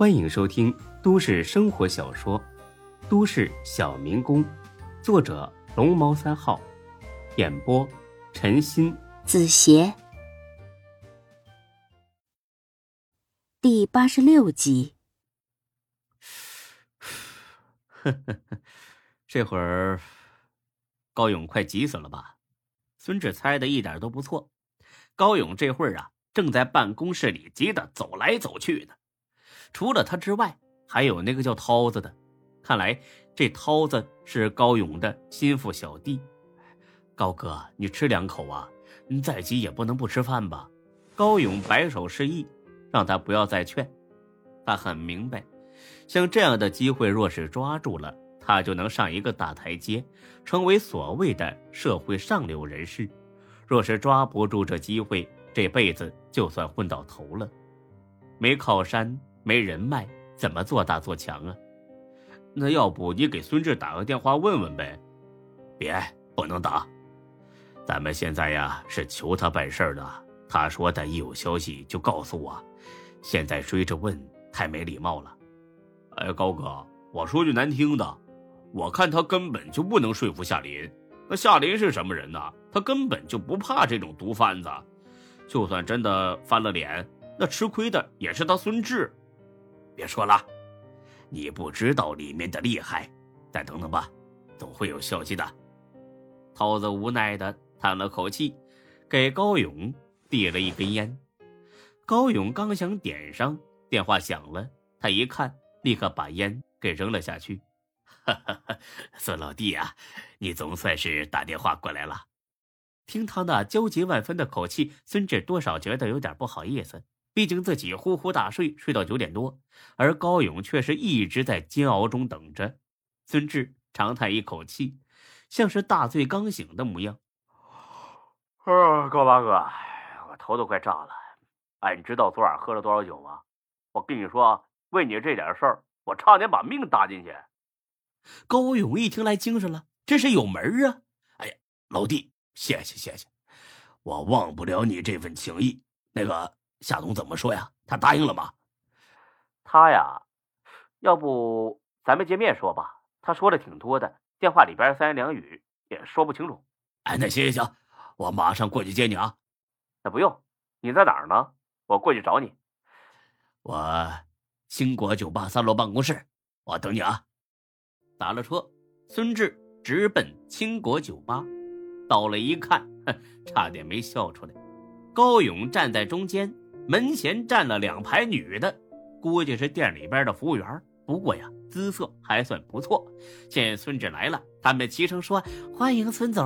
欢迎收听都市生活小说《都市小民工》，作者龙猫三号，演播陈鑫、子邪，第八十六集。呵呵呵，这会儿高勇快急死了吧？孙志猜的一点都不错。高勇这会儿啊，正在办公室里急得走来走去呢。除了他之外，还有那个叫涛子的。看来这涛子是高勇的心腹小弟。高哥，你吃两口啊！你再急也不能不吃饭吧？高勇摆手示意，让他不要再劝。他很明白，像这样的机会若是抓住了，他就能上一个大台阶，成为所谓的社会上流人士；若是抓不住这机会，这辈子就算混到头了，没靠山。没人脉，怎么做大做强啊？那要不你给孙志打个电话问问呗？别，不能打。咱们现在呀是求他办事儿的，他说的一有消息就告诉我。现在追着问太没礼貌了。哎，高哥，我说句难听的，我看他根本就不能说服夏林。那夏林是什么人呢？他根本就不怕这种毒贩子，就算真的翻了脸，那吃亏的也是他孙志。别说了，你不知道里面的厉害。再等等吧，总会有消息的。涛子无奈的叹了口气，给高勇递了一根烟。高勇刚想点上，电话响了。他一看，立刻把烟给扔了下去。哈哈，孙老弟啊，你总算是打电话过来了。听他那焦急万分的口气，孙志多少觉得有点不好意思。毕竟自己呼呼大睡，睡到九点多，而高勇却是一直在煎熬中等着。孙志长叹一口气，像是大醉刚醒的模样。啊，高八哥，我头都快炸了。哎，你知道昨晚喝了多少酒吗？我跟你说，为你这点事儿，我差点把命搭进去。高勇一听来精神了，这是有门啊！哎呀，老弟，谢谢谢谢，我忘不了你这份情谊。那个。夏总怎么说呀？他答应了吗？他呀，要不咱们见面说吧。他说的挺多的，电话里边三言两语也说不清楚。哎，那行行行，我马上过去接你啊。那不用，你在哪儿呢？我过去找你。我兴国酒吧三楼办公室，我等你啊。打了车，孙志直奔兴国酒吧。到了一看，哼，差点没笑出来。高勇站在中间。门前站了两排女的，估计是店里边的服务员。不过呀，姿色还算不错。见孙志来了，他们齐声说：“欢迎孙总。”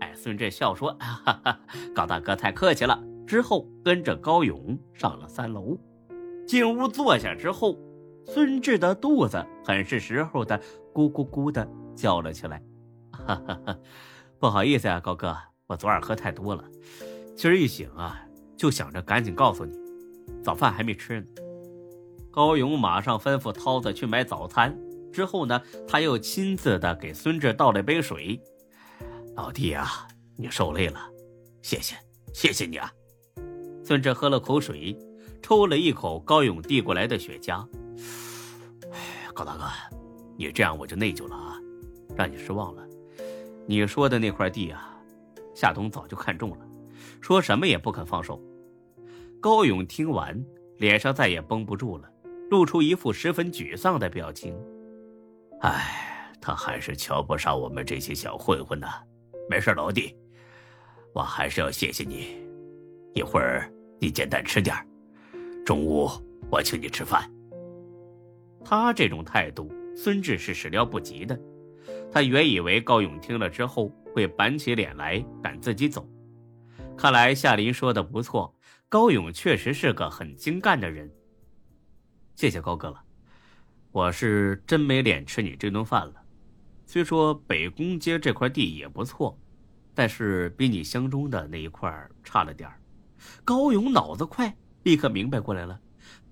哎，孙志笑说：“哈哈，高大哥太客气了。”之后跟着高勇上了三楼，进屋坐下之后，孙志的肚子很是时候的咕咕咕的叫了起来。哈哈哈，不好意思啊，高哥，我昨晚喝太多了，今儿一醒啊。就想着赶紧告诉你，早饭还没吃呢。高勇马上吩咐涛子去买早餐，之后呢，他又亲自的给孙志倒了杯水。老弟啊，你受累了，谢谢，谢谢你啊。孙志喝了口水，抽了一口高勇递过来的雪茄。高大哥，你这样我就内疚了啊，让你失望了。你说的那块地啊，夏东早就看中了，说什么也不肯放手。高勇听完，脸上再也绷不住了，露出一副十分沮丧的表情。唉，他还是瞧不上我们这些小混混呢。没事，老弟，我还是要谢谢你。一会儿你简单吃点中午我请你吃饭。他这种态度，孙志是始料不及的。他原以为高勇听了之后会板起脸来赶自己走，看来夏林说的不错。高勇确实是个很精干的人。谢谢高哥了，我是真没脸吃你这顿饭了。虽说北宫街这块地也不错，但是比你相中的那一块差了点高勇脑子快，立刻明白过来了。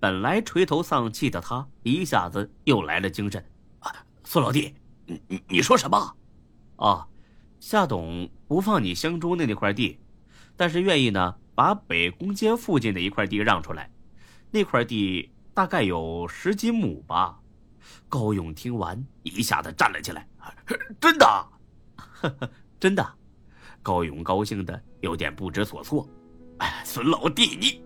本来垂头丧气的他，一下子又来了精神。啊，苏老弟，你你你说什么？啊，夏董不放你相中的那块地，但是愿意呢。把北宫街附近的一块地让出来，那块地大概有十几亩吧。高勇听完，一下子站了起来：“ 真的？真的？”高勇高兴的有点不知所措。哎，孙老弟，你，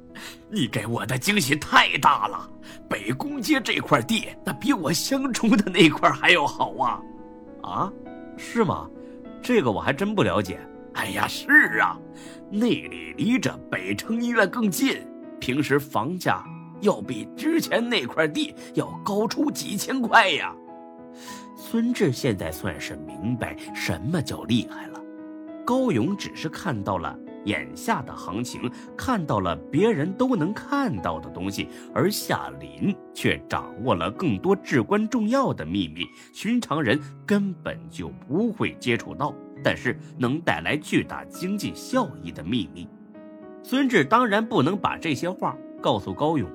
你给我的惊喜太大了！北宫街这块地，那比我相中的那块还要好啊！啊，是吗？这个我还真不了解。哎呀，是啊，那里离着北城医院更近，平时房价要比之前那块地要高出几千块呀。孙志现在算是明白什么叫厉害了。高勇只是看到了眼下的行情，看到了别人都能看到的东西，而夏林却掌握了更多至关重要的秘密，寻常人根本就不会接触到。但是能带来巨大经济效益的秘密，孙志当然不能把这些话告诉高勇。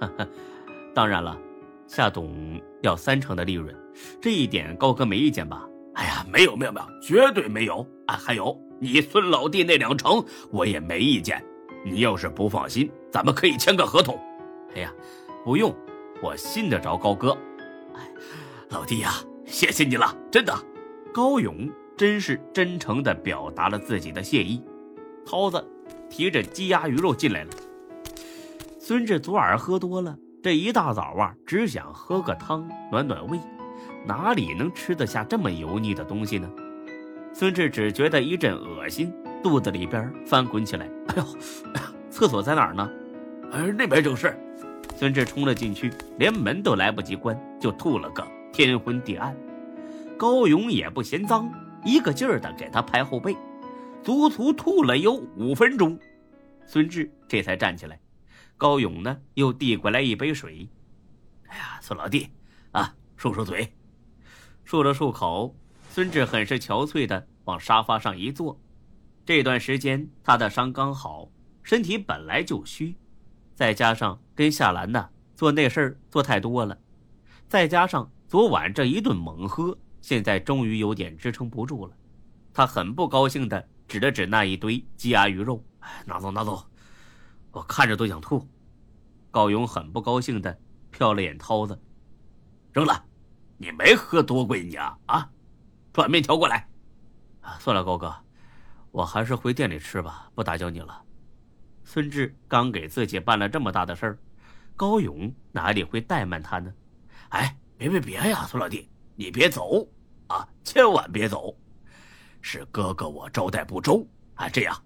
当然了，夏董要三成的利润，这一点高哥没意见吧？哎呀，没有没有没有，绝对没有啊！还有你孙老弟那两成，我也没意见。你要是不放心，咱们可以签个合同。哎呀，不用，我信得着高哥。哎，老弟呀，谢谢你了，真的。高勇。真是真诚地表达了自己的谢意。涛子提着鸡鸭鱼肉进来了。孙志昨晚喝多了，这一大早啊，只想喝个汤暖暖胃，哪里能吃得下这么油腻的东西呢？孙志只觉得一阵恶心，肚子里边翻滚起来。哎呦，厕所在哪儿呢？呃，那边就是。孙志冲了进去，连门都来不及关，就吐了个天昏地暗。高勇也不嫌脏。一个劲儿的给他拍后背，足足吐了有五分钟，孙志这才站起来。高勇呢，又递过来一杯水。哎呀，孙老弟，啊，漱漱嘴。漱了漱口，孙志很是憔悴的往沙发上一坐。这段时间他的伤刚好，身体本来就虚，再加上跟夏兰呢做那事儿做太多了，再加上昨晚这一顿猛喝。现在终于有点支撑不住了，他很不高兴的指了指那一堆鸡鸭鱼肉，拿走拿走，我看着都想吐。高勇很不高兴的瞟了眼涛子，扔了，你没喝多贵你啊啊！转面条过来，算了，高哥，我还是回店里吃吧，不打搅你了。孙志刚给自己办了这么大的事儿，高勇哪里会怠慢他呢？哎，别别别呀，孙老弟，你别走。啊，千万别走！是哥哥我招待不周啊。这样，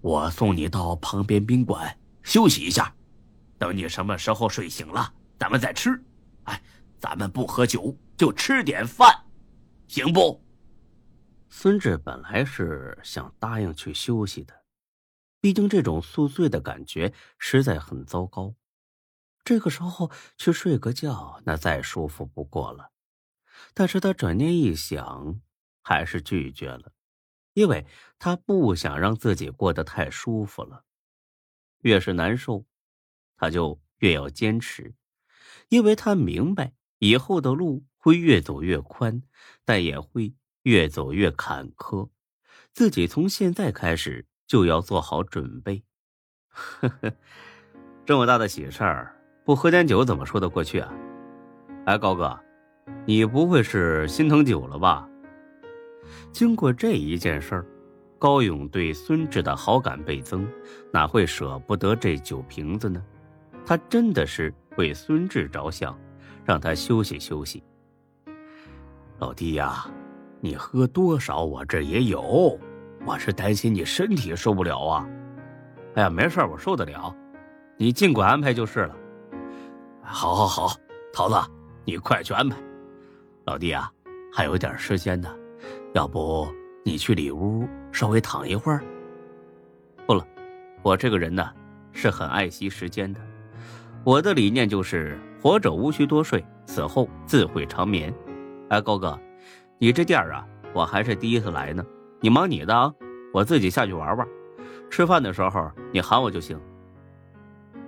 我送你到旁边宾馆休息一下，等你什么时候睡醒了，咱们再吃。哎，咱们不喝酒，就吃点饭，行不？孙志本来是想答应去休息的，毕竟这种宿醉的感觉实在很糟糕。这个时候去睡个觉，那再舒服不过了。但是他转念一想，还是拒绝了，因为他不想让自己过得太舒服了。越是难受，他就越要坚持，因为他明白以后的路会越走越宽，但也会越走越坎坷。自己从现在开始就要做好准备。呵呵，这么大的喜事儿，不喝点酒怎么说得过去啊？哎，高哥。你不会是心疼酒了吧？经过这一件事儿，高勇对孙志的好感倍增，哪会舍不得这酒瓶子呢？他真的是为孙志着想，让他休息休息。老弟呀，你喝多少我这也有，我是担心你身体受不了啊。哎呀，没事我受得了，你尽管安排就是了。好，好，好，桃子，你快去安排。老弟啊，还有点时间呢，要不你去里屋稍微躺一会儿？不了，我这个人呢是很爱惜时间的，我的理念就是活着无需多睡，死后自会长眠。哎，高哥，你这店儿啊，我还是第一次来呢，你忙你的啊，我自己下去玩玩，吃饭的时候你喊我就行。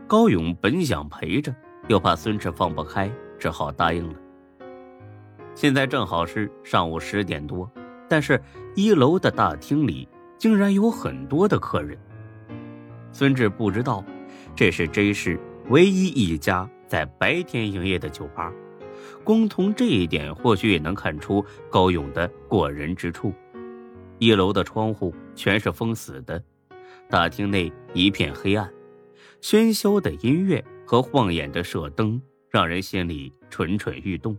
高勇本想陪着，又怕孙志放不开，只好答应了。现在正好是上午十点多，但是一楼的大厅里竟然有很多的客人。孙志不知道，这是 J 市唯一一家在白天营业的酒吧。光从这一点，或许也能看出高勇的过人之处。一楼的窗户全是封死的，大厅内一片黑暗，喧嚣的音乐和晃眼的射灯让人心里蠢蠢欲动。